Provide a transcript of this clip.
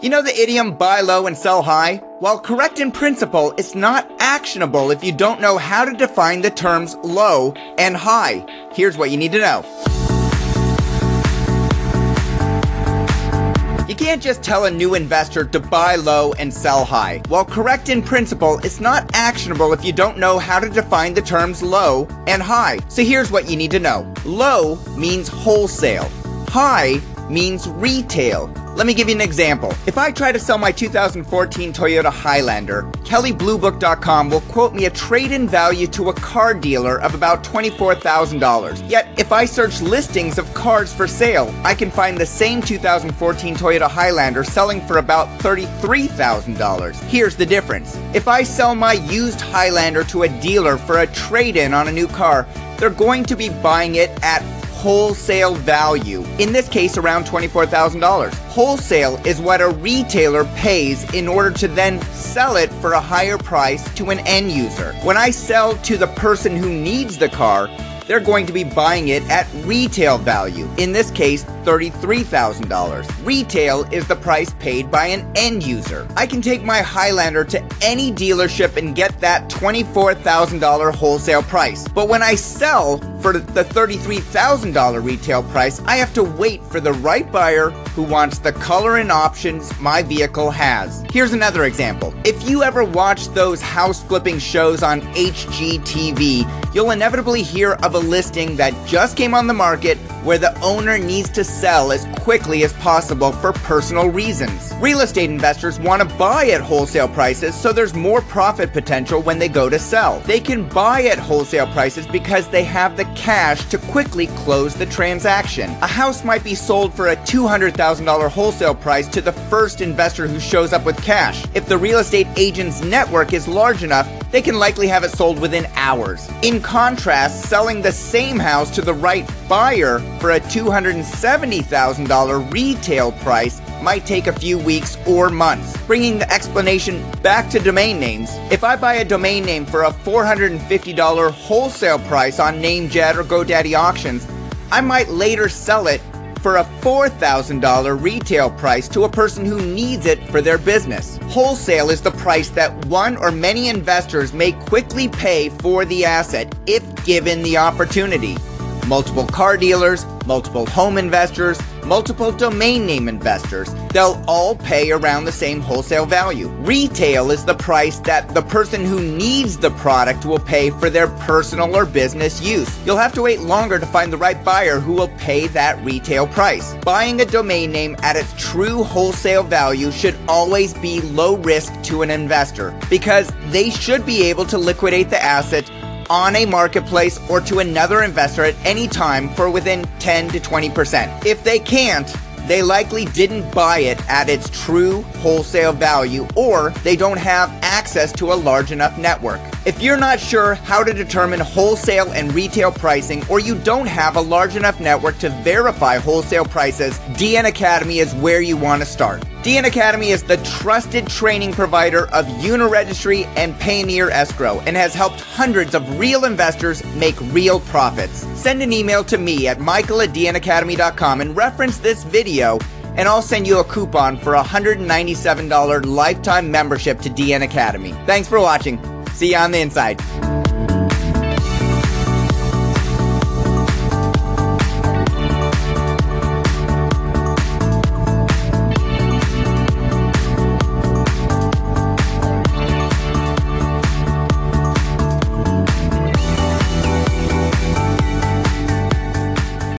You know the idiom buy low and sell high? While correct in principle, it's not actionable if you don't know how to define the terms low and high. Here's what you need to know. You can't just tell a new investor to buy low and sell high. While correct in principle, it's not actionable if you don't know how to define the terms low and high. So here's what you need to know. Low means wholesale. High means retail. Let me give you an example. If I try to sell my 2014 Toyota Highlander, KellyBlueBook.com will quote me a trade-in value to a car dealer of about $24,000. Yet, if I search listings of cars for sale, I can find the same 2014 Toyota Highlander selling for about $33,000. Here's the difference. If I sell my used Highlander to a dealer for a trade-in on a new car, they're going to be buying it at wholesale value, in this case around $24,000. Wholesale is what a retailer pays in order to then sell it for a higher price to an end user. When I sell to the person who needs the car, they're going to be buying it at retail value. In this case, $33,000. Retail is the price paid by an end user. I can take my Highlander to any dealership and get that $24,000 wholesale price. But when I sell for the $33,000 retail price, I have to wait for the right buyer who wants the color and options my vehicle has. Here's another example. If you ever watch those house flipping shows on HGTV, you'll inevitably hear of a listing that just came on the market where the owner needs to sell as quickly as possible for personal reasons. Real estate investors want to buy at wholesale prices so there's more profit potential when they go to sell. They can buy at wholesale prices because they have the cash to quickly close the transaction. A house might be sold for a $200,000 wholesale price to the first investor who shows up with cash. If the real estate agent's network is large enough, they can likely have it sold within hours. In contrast, selling the same house to the right buyer for a $270,000 retail price might take a few weeks or months. Bringing the explanation back to domain names, if I buy a domain name for a $450 wholesale price on NameJet or GoDaddy auctions, I might later sell it for a $4,000 retail price to a person who needs it for their business. Wholesale is the price that one or many investors may quickly pay for the asset if given the opportunity. Multiple car dealers, multiple home investors, multiple domain name investors. They'll all pay around the same wholesale value. Retail is the price that the person who needs the product will pay for their personal or business use. You'll have to wait longer to find the right buyer who will pay that retail price. Buying a domain name at its true wholesale value should always be low risk to an investor because they should be able to liquidate the asset on a marketplace or to another investor at any time for within 10 to 20%. If they can't, they likely didn't buy it at its true wholesale value or they don't have access to a large enough network. If you're not sure how to determine wholesale and retail pricing or you don't have a large enough network to verify wholesale prices, DN Academy is where you want to start. DN Academy is the trusted training provider of Uniregistry and Payoneer Escrow and has helped hundreds of real investors make real profits. Send an email to me at michael at dnacademy.com and reference this video and I'll send you a coupon for a $197 lifetime membership to DN Academy. Thanks for watching. See you on the inside.